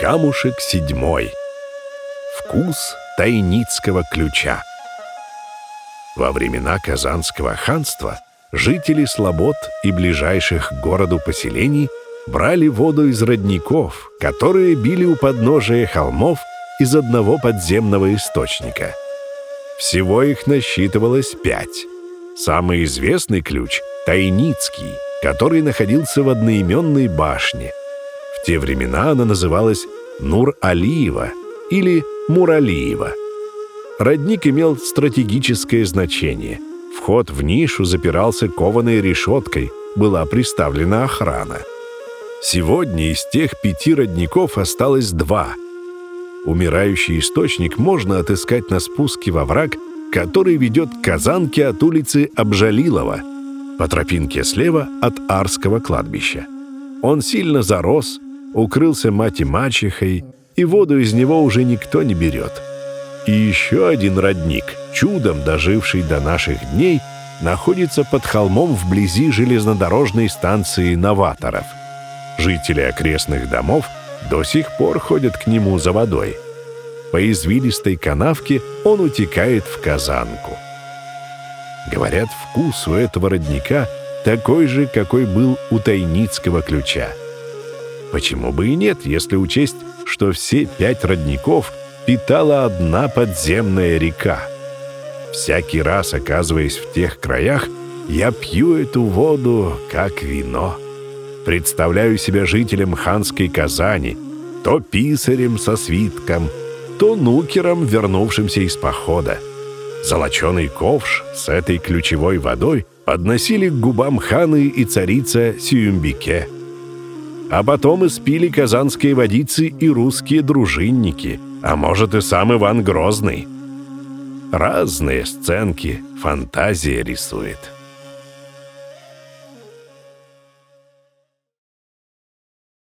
Камушек седьмой. Вкус тайницкого ключа. Во времена Казанского ханства жители слобод и ближайших к городу поселений брали воду из родников, которые били у подножия холмов из одного подземного источника. Всего их насчитывалось пять. Самый известный ключ — Тайницкий, который находился в одноименной башне. В те времена она называлась Нур-Алиева или Муралиева. Родник имел стратегическое значение. Вход в нишу запирался кованой решеткой, была приставлена охрана. Сегодня из тех пяти родников осталось два. Умирающий источник можно отыскать на спуске во враг, который ведет к Казанке от улицы Обжалилова, по тропинке слева от Арского кладбища. Он сильно зарос, укрылся мать и мачехой, и воду из него уже никто не берет. И еще один родник, чудом доживший до наших дней, находится под холмом вблизи железнодорожной станции новаторов. Жители окрестных домов до сих пор ходят к нему за водой. По извилистой канавке он утекает в казанку. Говорят, вкус у этого родника такой же, какой был у тайницкого ключа. Почему бы и нет, если учесть, что все пять родников питала одна подземная река? Всякий раз, оказываясь в тех краях, я пью эту воду как вино. Представляю себя жителем ханской Казани, то писарем со свитком, то нукером, вернувшимся из похода. Золоченый ковш с этой ключевой водой подносили к губам ханы и царица Сиюмбике. А потом испили казанские водицы и русские дружинники, а может и сам Иван Грозный. Разные сценки фантазия рисует.